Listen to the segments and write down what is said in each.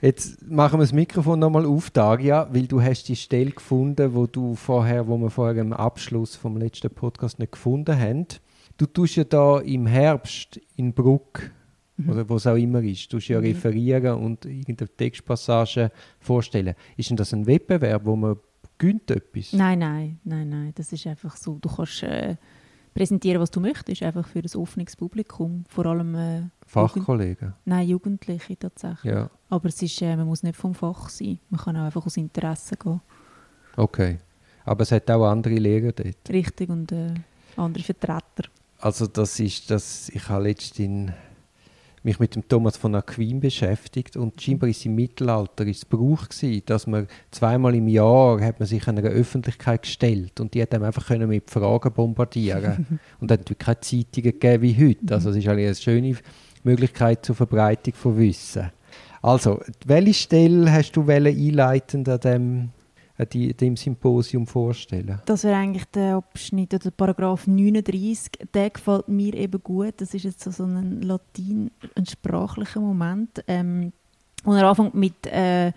Jetzt machen wir das Mikrofon nochmal auf, Daria, weil du hast die Stelle gefunden, wo du vorher, wo wir vorher im Abschluss vom letzten Podcast nicht gefunden haben. Du tust ja da im Herbst in Bruck mhm. oder wo es auch immer ist, tust ja mhm. referieren und irgendeine Textpassage vorstellen. Ist denn das ein Wettbewerb, wo man gönnt etwas? Nein, nein, nein, nein. Das ist einfach so. Du kannst äh, präsentieren, was du möchtest, einfach für das offenes Publikum, vor allem äh, Fachkollegen. Nein, Jugendliche tatsächlich. Ja. Aber es ist, äh, man muss nicht vom Fach sein. Man kann auch einfach aus Interesse gehen. Okay. Aber es hat auch andere Lehrer dort. Richtig und äh, andere Vertreter. Also das ist das. Ich habe letztens mich mit dem Thomas von Aquin beschäftigt und scheinbar ist im Mittelalter ist es Brauch gewesen, dass man zweimal im Jahr hat man sich einer Öffentlichkeit gestellt und die hat dann einfach können mit Fragen bombardieren und hat natürlich keine Zeitungen gegeben wie heute. Also es ist eine schöne Möglichkeit zur Verbreitung von Wissen. Also, welche Stelle hast du einleitend an dem die, dem Symposium vorstellen? Das wäre eigentlich der Abschnitt oder Paragraph 39. Der gefällt mir eben gut. Das ist jetzt so ein Latin, ein sprachlicher Moment. Ähm, und er anfängt mit äh,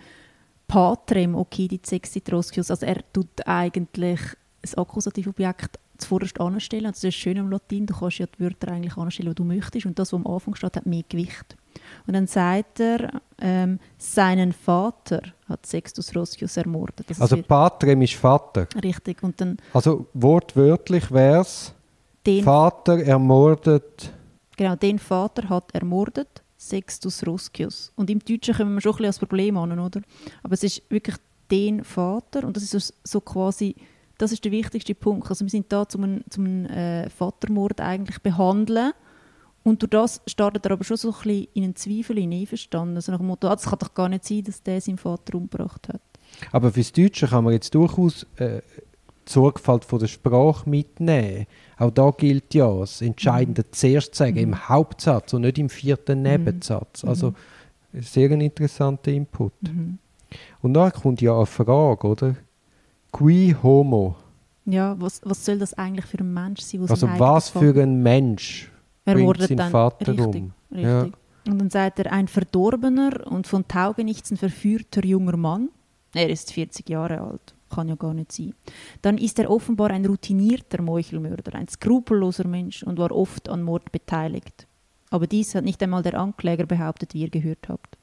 Patrem occidit sexit roscius. Also er tut eigentlich ein Akkusativobjekt zuvorderst anstellen. Das ist schön im Latin. Du kannst ja die Wörter eigentlich anstellen, die du möchtest. Und das, was am Anfang steht, hat mehr Gewicht. Und dann sagt er, ähm, seinen Vater hat Sextus Roscius ermordet. Das also Patrem ist Vater. Richtig. Und dann, also wortwörtlich wäre es, Vater ermordet. Genau, den Vater hat ermordet Sextus Roscius. Und im Deutschen kommen wir schon ein bisschen als Problem an, oder? Aber es ist wirklich den Vater und das ist so, quasi, das ist der wichtigste Punkt. Also wir sind da zum, zum äh, Vatermord eigentlich behandeln und durch das startet er aber schon so ein bisschen in einen Zweifel einverstanden. Also nach dem Motto, ah, das kann doch gar nicht sein, dass der seinen Vater umgebracht hat. Aber fürs Deutsche kann man jetzt durchaus äh, die Sorgfalt von der Sprache mitnehmen. Auch da gilt ja, das Entscheidende mhm. zuerst sagen, mhm. im Hauptsatz und nicht im vierten mhm. Nebensatz. Also mhm. sehr ein interessanter Input. Mhm. Und dann kommt ja eine Frage, oder? Qui homo? Ja, was, was soll das eigentlich für ein Mensch sein? Also was für ein Mensch er bringt seinen Vater richtig, um. Richtig. Ja. Und dann sagt er, ein verdorbener und von Taugenichtsen verführter junger Mann. Er ist 40 Jahre alt. Kann ja gar nicht sein. Dann ist er offenbar ein routinierter Meuchelmörder, ein skrupelloser Mensch und war oft an Mord beteiligt. Aber dies hat nicht einmal der Ankläger behauptet, wie ihr gehört habt.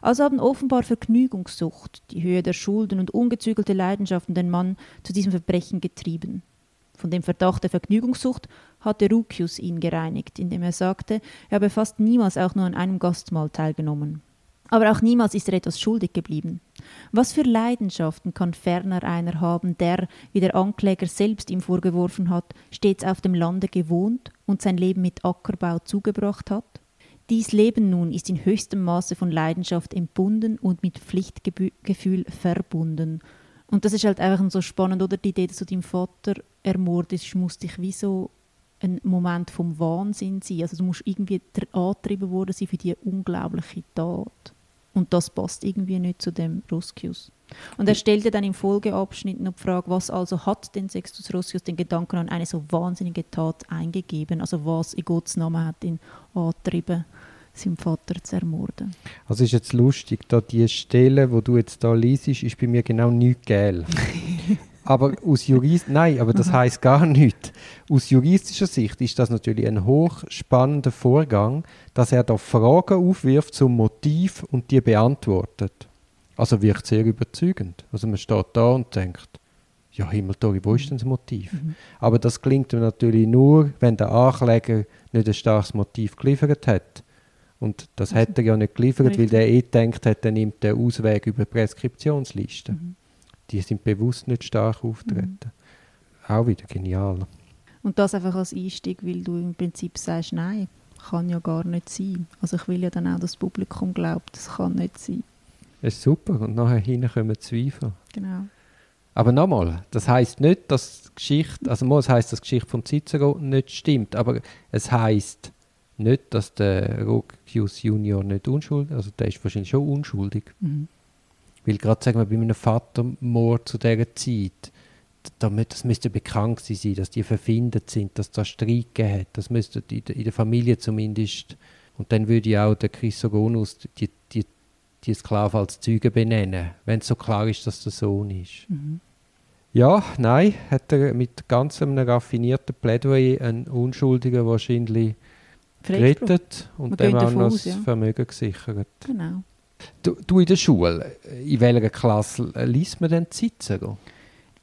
Also haben offenbar Vergnügungssucht, die Höhe der Schulden und ungezügelte Leidenschaften den Mann zu diesem Verbrechen getrieben. Von dem Verdacht der Vergnügungssucht hatte Rucius ihn gereinigt, indem er sagte, er habe fast niemals auch nur an einem Gastmahl teilgenommen. Aber auch niemals ist er etwas schuldig geblieben. Was für Leidenschaften kann ferner einer haben, der, wie der Ankläger selbst ihm vorgeworfen hat, stets auf dem Lande gewohnt und sein Leben mit Ackerbau zugebracht hat? Dies Leben nun ist in höchstem Maße von Leidenschaft entbunden und mit Pflichtgefühl verbunden, und das ist halt einfach so spannend, oder? Die Idee, dass du deinem Vater ermordest, muss dich wie so ein Moment vom Wahnsinn sein. Also du musst irgendwie angetrieben worden sein für diese unglaubliche Tat. Und das passt irgendwie nicht zu dem Roscius. Und er stellte dann im Folgeabschnitt noch die Frage, was also hat denn Sextus Roscius den Gedanken an eine so wahnsinnige Tat eingegeben? Also was in Gottes Namen hat ihn angetrieben? seinem Vater zu ermorden. Also ist jetzt lustig, da die Stelle, wo du jetzt da liest, ist bei mir genau nicht gel. aber aus Jurist nein, aber das heißt gar nichts. Aus juristischer Sicht ist das natürlich ein hochspannender Vorgang, dass er da Fragen aufwirft zum Motiv und die beantwortet. Also wirkt sehr überzeugend. Also man steht da und denkt, ja Himmeltori, wo ist denn das Motiv? Mhm. Aber das klingt natürlich nur, wenn der Ankläger nicht ein starkes Motiv geliefert hat. Und das also, hat er ja nicht geliefert, richtig. weil der eh denkt hat, er nimmt den Ausweg über Preskriptionsliste. Mhm. Die sind bewusst nicht stark auftreten. Mhm. Auch wieder genial. Und das einfach als Einstieg, weil du im Prinzip sagst, nein, kann ja gar nicht sein. Also ich will ja dann auch, dass das Publikum glaubt, das kann nicht sein. Das ist super. Und nachher hinten kommen Zweifel. Genau. Aber nochmal, das heißt nicht, dass die Geschichte, also es heißt, dass die Geschichte von Cicero nicht stimmt, aber es heißt nicht, dass der Rogius Junior nicht unschuldig also der ist wahrscheinlich schon unschuldig. Mhm. Weil gerade sagen wir bei einem Vatermord zu dieser Zeit, damit, das müsste bekannt sein, dass die verfindet sind, dass da Streit gegeben hat. Das müsste in der Familie zumindest. Und dann würde ja auch der Chrysogonus die, die, die Sklaven als Zeugen benennen, wenn es so klar ist, dass der Sohn ist. Mhm. Ja, nein, hat er mit ganz einem raffinierten Plädoyer einen Unschuldigen wahrscheinlich Freispruch. gerettet und Wir dem auch noch aus, das ja. Vermögen gesichert. Genau. Du, du in der Schule, in welcher Klasse liest man denn Cicero?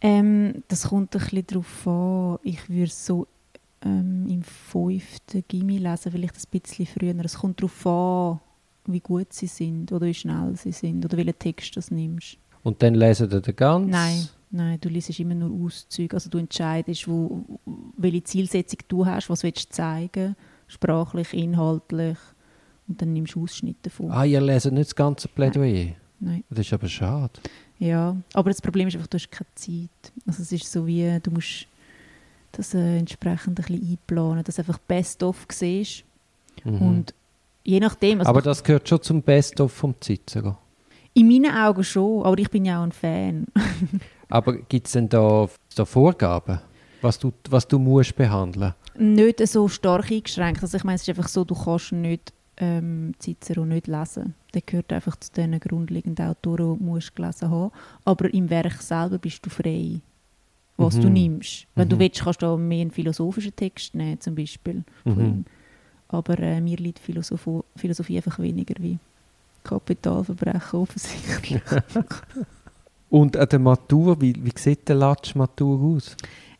Ähm, das kommt ein bisschen darauf an. Ich würde so ähm, im fünften Gimmi lesen, vielleicht ein bisschen früher. Es kommt darauf an, wie gut sie sind oder wie schnell sie sind oder welchen Text du nimmst. Und dann lesen sie den ganz? Nein, nein, du liest immer nur Auszüge. Also du entscheidest, wo, welche Zielsetzung du hast, was willst du zeigen, sprachlich, inhaltlich. Und dann nimmst du Ausschnitte davon. Ah, ihr lesen nicht das ganze Plädoyer? Nein. Das ist aber schade. Ja, aber das Problem ist einfach, du hast keine Zeit. Also es ist so wie, du musst das äh, entsprechend ein bisschen einplanen, dass du einfach Best-of siehst. Mhm. Und je nachdem, also aber das gehört schon zum Best-of vom Cicero. in meinen Augen schon, aber ich bin ja auch ein Fan. Aber gibt es denn da, da Vorgaben, was du, was du musst behandeln nicht so stark eingeschränkt. Also ich meine, es ist einfach so, du kannst nicht ähm, Cicero nicht lesen. Der gehört einfach zu den grundlegenden Autoren, die du gelesen haben. Aber im Werk selber bist du frei, was du Mhm. nimmst. Wenn du Mhm. willst, kannst du auch mehr einen philosophischen Text nehmen, zum Beispiel. Von Mhm. ihm. Aber äh, mir liegt Philosopho Philosophie einfach weniger wie Kapitalverbrechen offensichtlich. Und an der Matur, wie, wie sieht der Latsch-Matur aus?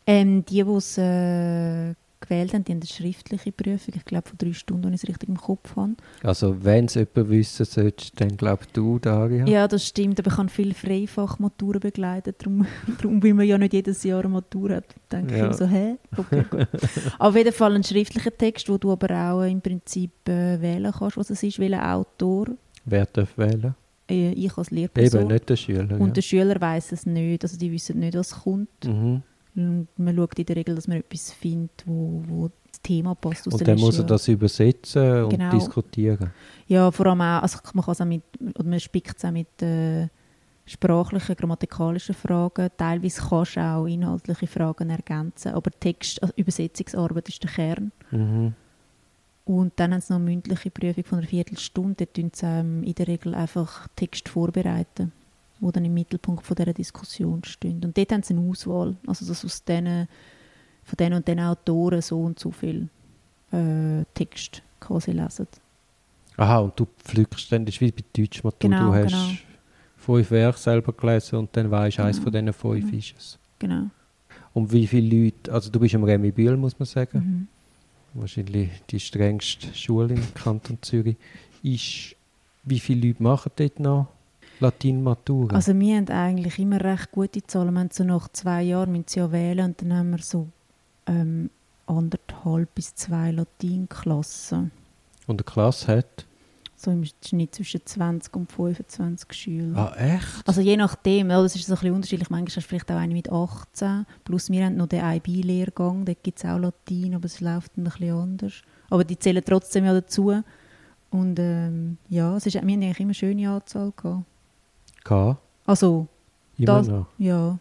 ähm, die, die es äh, gewählt haben, die haben eine schriftliche Prüfung, ich glaube von drei Stunden, wenn ich es richtig im Kopf habe. Also wenn es jemand wissen sollte, dann glaubst du, Daria? Ja, das stimmt, aber ich habe viele Freifachmaturen begleitet, darum, darum, weil man ja nicht jedes Jahr eine Matur hat, denke Ja. ich so, hä? Okay, gut. Auf jeden Fall ein schriftlicher Text, wo du aber auch im Prinzip äh, wählen kannst, was es ist, welcher Autor, Wer darf wählen? äh, ich als Lehrperson. Eben, nicht der Schüler. Und ja. der Schüler weiß es nicht, also die wissen nicht, was kommt. Mhm. Man schaut in der Regel, dass man etwas findet, wo, wo das Thema passt Und dann muss er das übersetzen und Genau. diskutieren. Ja, vor allem auch, also man kann es auch mit, oder man spickt es auch mit äh, sprachlichen, grammatikalischen Fragen. Teilweise kannst du auch inhaltliche Fragen ergänzen, aber Text, also Übersetzungsarbeit ist der Kern. Mhm. Und dann haben sie noch eine mündliche Prüfung von einer Viertelstunde. Dort tun sie ähm, in der Regel einfach Text vorbereiten, wo dann im Mittelpunkt von dieser Diskussion stehen. Und dort haben sie eine Auswahl, also dass aus denen, von diesen und den Autoren so und so viel äh, Text quasi lesen. Aha, und du pflückst dann, das ist wie bei Deutschmatur, Genau, du hast genau. fünf Werke selber gelesen und dann weißt du, eins Genau. von diesen fünf Mhm. ist es. Genau. Und wie viele Leute, also du bist am Remy Bühl, muss man sagen, Mhm. wahrscheinlich die strengste Schule im Kanton Zürich, ist, wie viele Leute machen dort noch Latin-Matura? Also wir haben eigentlich immer recht gute Zahlen. Wir haben so nach zwei Jahren müssen sie ja wählen und dann haben wir so ähm, anderthalb bis zwei Latinklassen. und eine Klasse hat? So im Schnitt zwischen 20 und 25 Schüler. Ah, echt? Also je nachdem, ja, das ist so ein bisschen unterschiedlich. Manchmal hast du vielleicht auch eine mit 18. Plus wir haben noch den IB-Lehrgang, da gibt es auch Latein, aber es läuft dann ein bisschen anders. Aber die zählen trotzdem ja dazu. Und ähm, ja, es ist, wir haben eigentlich immer eine schöne Anzahl gehabt. K? Also, Immer Das- noch. ja,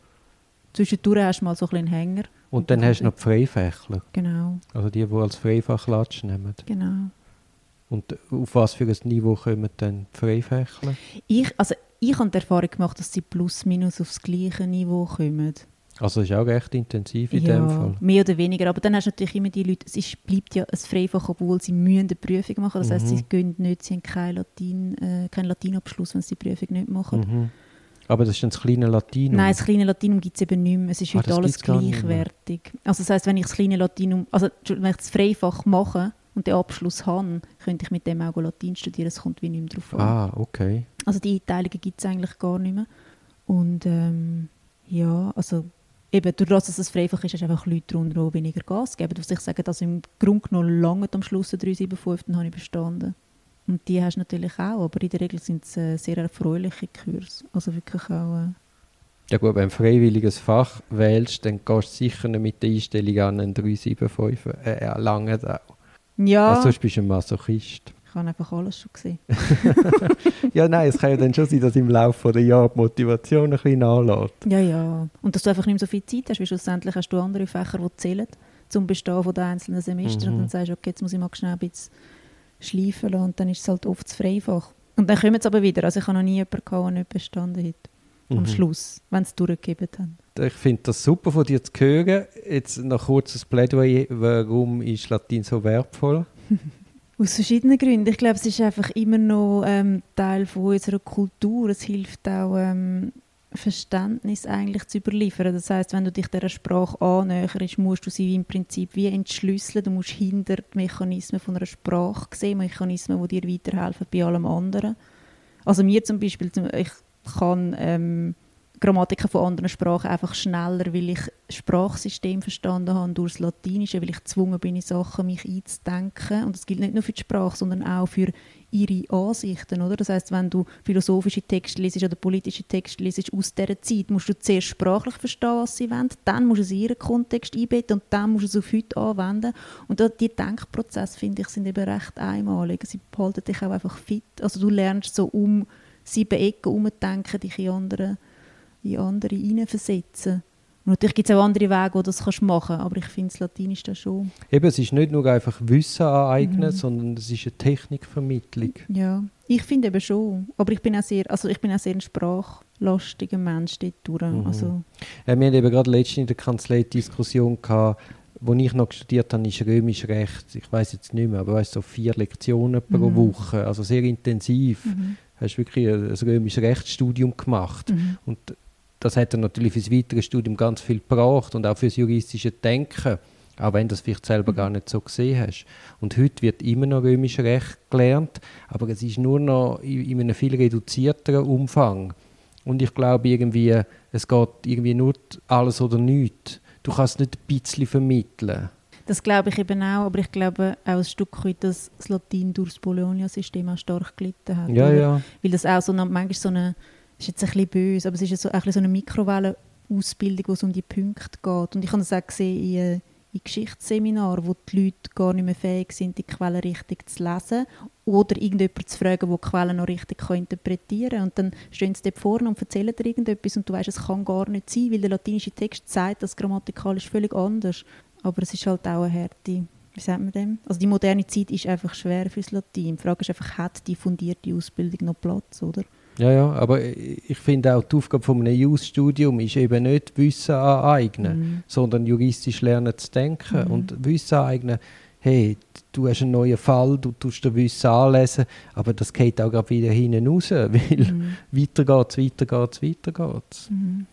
zwischendurch hast du mal so ein einen Hänger. Und dann hast du noch die Freifächler, Genau, also die, die als Freifach Latsch nehmen. genau. Und auf was für ein Niveau kommen dann die Freifächler? Ich, also, ich habe die Erfahrung gemacht, dass sie plus minus aufs gleiche Niveau kommen. Also ist auch recht intensiv in dem Fall. mehr oder weniger. Aber dann hast du natürlich immer die Leute, es ist, bleibt ja ein Freifach, obwohl sie müssen eine Prüfung machen. Das heisst, Mhm. sie gehen nicht, sie haben keinen Latin, äh, keinen Latinabschluss, wenn sie die Prüfung nicht machen. Mhm. Aber das ist dann das kleine Latinum. Nein, das kleine Latinum gibt es eben nicht mehr. Es ist Ah, heute das alles gleichwertig. Also das heisst, wenn ich das kleine Latinum, also wenn ich das Freifach mache und den Abschluss habe, könnte ich mit dem auch Latin studieren. Es kommt wie nicht mehr drauf an. Ah, okay. Also die Einteilungen gibt es eigentlich gar nicht mehr. Und ähm, ja, also eben durch das, dass es freifach ist, hast einfach Leute darunter, die weniger Gas geben. Was ich sage, dass im Grunde genommen lange am Schluss 375, dann habe ich bestanden. Und die hast du natürlich auch, aber in der Regel sind es äh, sehr erfreuliche Kurse. Also wirklich auch... Äh, Ja gut, wenn du ein freiwilliges Fach wählst, dann gehst du sicher nicht mit der Einstellung an einen 375. Äh, ja, lange auch. ja, Also, sonst bist du ein Masochist. Ich habe einfach alles schon gesehen. ja, nein, es kann ja dann schon sein, dass im Laufe der Jahre die Motivation ein bisschen nachlässt. Ja, ja. Und dass du einfach nicht mehr so viel Zeit hast, weil schlussendlich hast du andere Fächer, die zählen zum Bestehen von den einzelnen Semestern. Mhm. Und dann sagst du, okay, jetzt muss ich mal schnell ein bisschen schleifen lassen und dann ist es halt oft das Freifach. Und dann kommen sie aber wieder. Also ich habe noch nie jemanden gehabt, der nicht bestanden hat. Am Mhm. Schluss, wenn sie es durchgegeben haben. Ich finde das super von dir zu hören. Jetzt noch kurzes Plädoyer. Warum ist Latein so wertvoll? Aus verschiedenen Gründen. Ich glaube, es ist einfach immer noch ähm, Teil von unserer Kultur. Es hilft auch, ähm, Verständnis eigentlich zu überliefern. Das heißt, wenn du dich dieser Sprache annäherst, musst du sie im Prinzip wie entschlüsseln. Du musst hinter die Mechanismen von einer Sprache sehen, Mechanismen, die dir weiterhelfen bei allem anderen. Also mir zum Beispiel, ich kann ähm, Grammatiken von anderen Sprachen einfach schneller, weil ich Sprachsystem verstanden habe durch das Latinische, weil ich gezwungen bin, in Sachen mich einzudenken. Und das gilt nicht nur für die Sprache, sondern auch für ihre Ansichten. Oder? Das heißt, wenn du philosophische Texte liest oder politische Texte liest aus dieser Zeit, musst du zuerst sprachlich verstehen, was sie wollen, dann musst du es in ihren Kontext einbetten und dann musst du es auf heute anwenden. Und die Denkprozesse, finde ich, sind eben recht einmalig. Sie behalten dich auch einfach fit. Also du lernst so um sieben Ecken herumdenken, dich in andere, in andere hineinversetzen. Und natürlich gibt es auch andere Wege, wo du das kannst machen kannst, aber ich finde das Latinisch da schon. Eben, es ist nicht nur einfach Wissen aneignen, Mhm. sondern es ist eine Technikvermittlung. Ja, ich finde eben schon. Aber ich bin auch sehr, also ich bin auch sehr ein sprachlastiger Mensch dort durch. Mhm. Also, Äh, wir haben eben gerade letztens in der Kanzlei Diskussion gehabt, wo ich noch studiert habe, ist römisch Recht. Ich weiß jetzt nicht mehr, aber weißt, so vier Lektionen pro Mhm. Woche, also sehr intensiv. mhm. Hast wirklich ein, ein römisches Rechtsstudium gemacht. Mhm. Und das hat dann natürlich fürs weitere Studium ganz viel gebracht und auch fürs juristische Denken, auch wenn du das vielleicht selber Mhm. gar nicht so gesehen hast. Und heute wird immer noch römisch Recht gelernt, aber es ist nur noch in, in einem viel reduzierteren Umfang. Und ich glaube irgendwie, es geht irgendwie nur alles oder nichts. Du kannst nicht ein bisschen vermitteln. Das glaube ich eben auch, aber ich glaube auch ein Stück weit, dass das Latein durch das Bologna-System auch stark gelitten hat. Ja, ja. Weil das auch so eine, manchmal so eine, ist jetzt ein bisschen böse, aber es ist so, ein so eine Mikrowellenausbildung, wo es um die Punkte geht. Und ich habe das auch gesehen in, äh, in Geschichtsseminaren, wo die Leute gar nicht mehr fähig sind, die Quellen richtig zu lesen oder irgendjemanden zu fragen, der die Quellen noch richtig interpretieren kann. Und dann stehen sie dort vorne und erzählen dir irgendetwas und du weißt, es kann gar nicht sein, weil der latinische Text sagt, das grammatikalisch völlig anders. Aber es ist halt auch eine Härte. Wie sagt man dem? Also die moderne Zeit ist einfach schwer fürs Latein. Die Frage ist einfach, hat die fundierte Ausbildung noch Platz, oder? Ja, ja, aber ich finde auch, die Aufgabe von einem Jus-Studium ist eben nicht Wissen aneignen, Mhm. sondern juristisch lernen zu denken Mhm. und Wissen aneignen. Hey, du hast einen neuen Fall, du tust dir Wissen anlesen, aber das geht auch gerade wieder hinten raus, weil Mhm. weiter geht's, weiter geht's, weiter geht's. Mhm.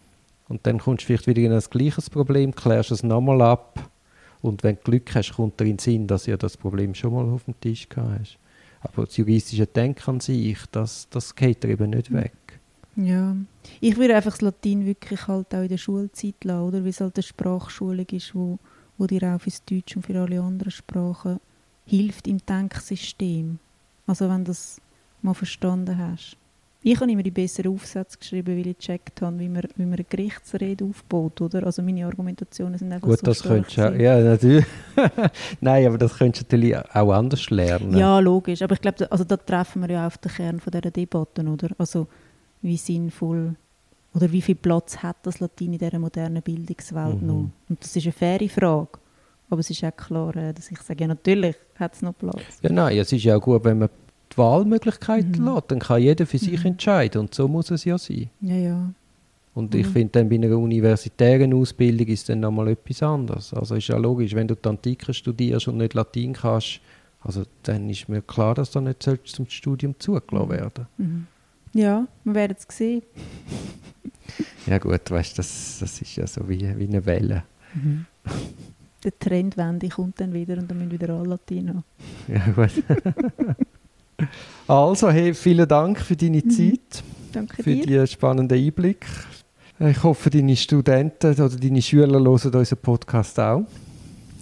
Und dann kommst du vielleicht wieder in ein gleiches Problem, klärst es nochmal ab und wenn du Glück hast, kommt dir in den Sinn, dass du ja das Problem schon mal auf dem Tisch gehabt hast. Aber das juristische Denken an sich, das, das geht eben nicht Mhm. weg. Ja. Ich würde einfach das Latein wirklich halt auch in der Schulzeit lassen, oder? Weil es halt eine Sprachschulung ist, wo, wo dir auch fürs Deutsch und für alle anderen Sprachen hilft im Denksystem. Also wenn du das mal verstanden hast. Ich habe immer die besseren Aufsätze geschrieben, weil ich gecheckt habe, wie man, wie man eine Gerichtsrede aufbaut, oder? Also meine Argumentationen sind einfach Gut, so das könntest du ja, natürlich. Nein, aber das könntest du natürlich auch anders lernen. Ja, logisch. Aber ich glaube, da, also da treffen wir ja auf den Kern von dieser Debatte, oder? Also wie sinnvoll oder wie viel Platz hat das Latein in dieser modernen Bildungswelt Mhm. noch? Und das ist eine faire Frage. Aber es ist auch klar, äh, dass ich sage, ja natürlich hat es noch Platz. Ja, nein, es ist ja auch gut, wenn man Wahlmöglichkeiten Mhm. lässt, dann kann jeder für sich Mhm. entscheiden und so muss es ja sein. Ja, ja. Und ich Mhm. finde dann bei einer universitären Ausbildung ist dann nochmal etwas anderes. Also ist ja logisch, wenn du die Antike studierst und nicht Latein kannst, also dann ist mir klar, dass du nicht zum Studium zugelassen Mhm. werden. Mhm. Ja, wir werden es sehen. Ja gut, weißt, das, das ist ja so wie, wie eine Welle. Der Trendwende kommt dann wieder und dann müssen wieder alle Latein haben. Ja gut. also, hey, vielen Dank für deine Mhm. Zeit. Danke für dir. diesen spannenden Einblick. Ich hoffe, deine Studenten oder deine Schüler hören unseren Podcast auch.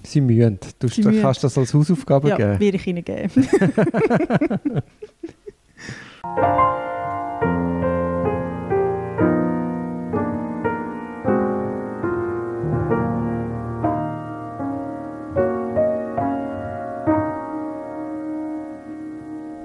Sie mühen. Du Sie kannst mühen. das als Hausaufgabe Ja, geben. werde ich Ihnen geben.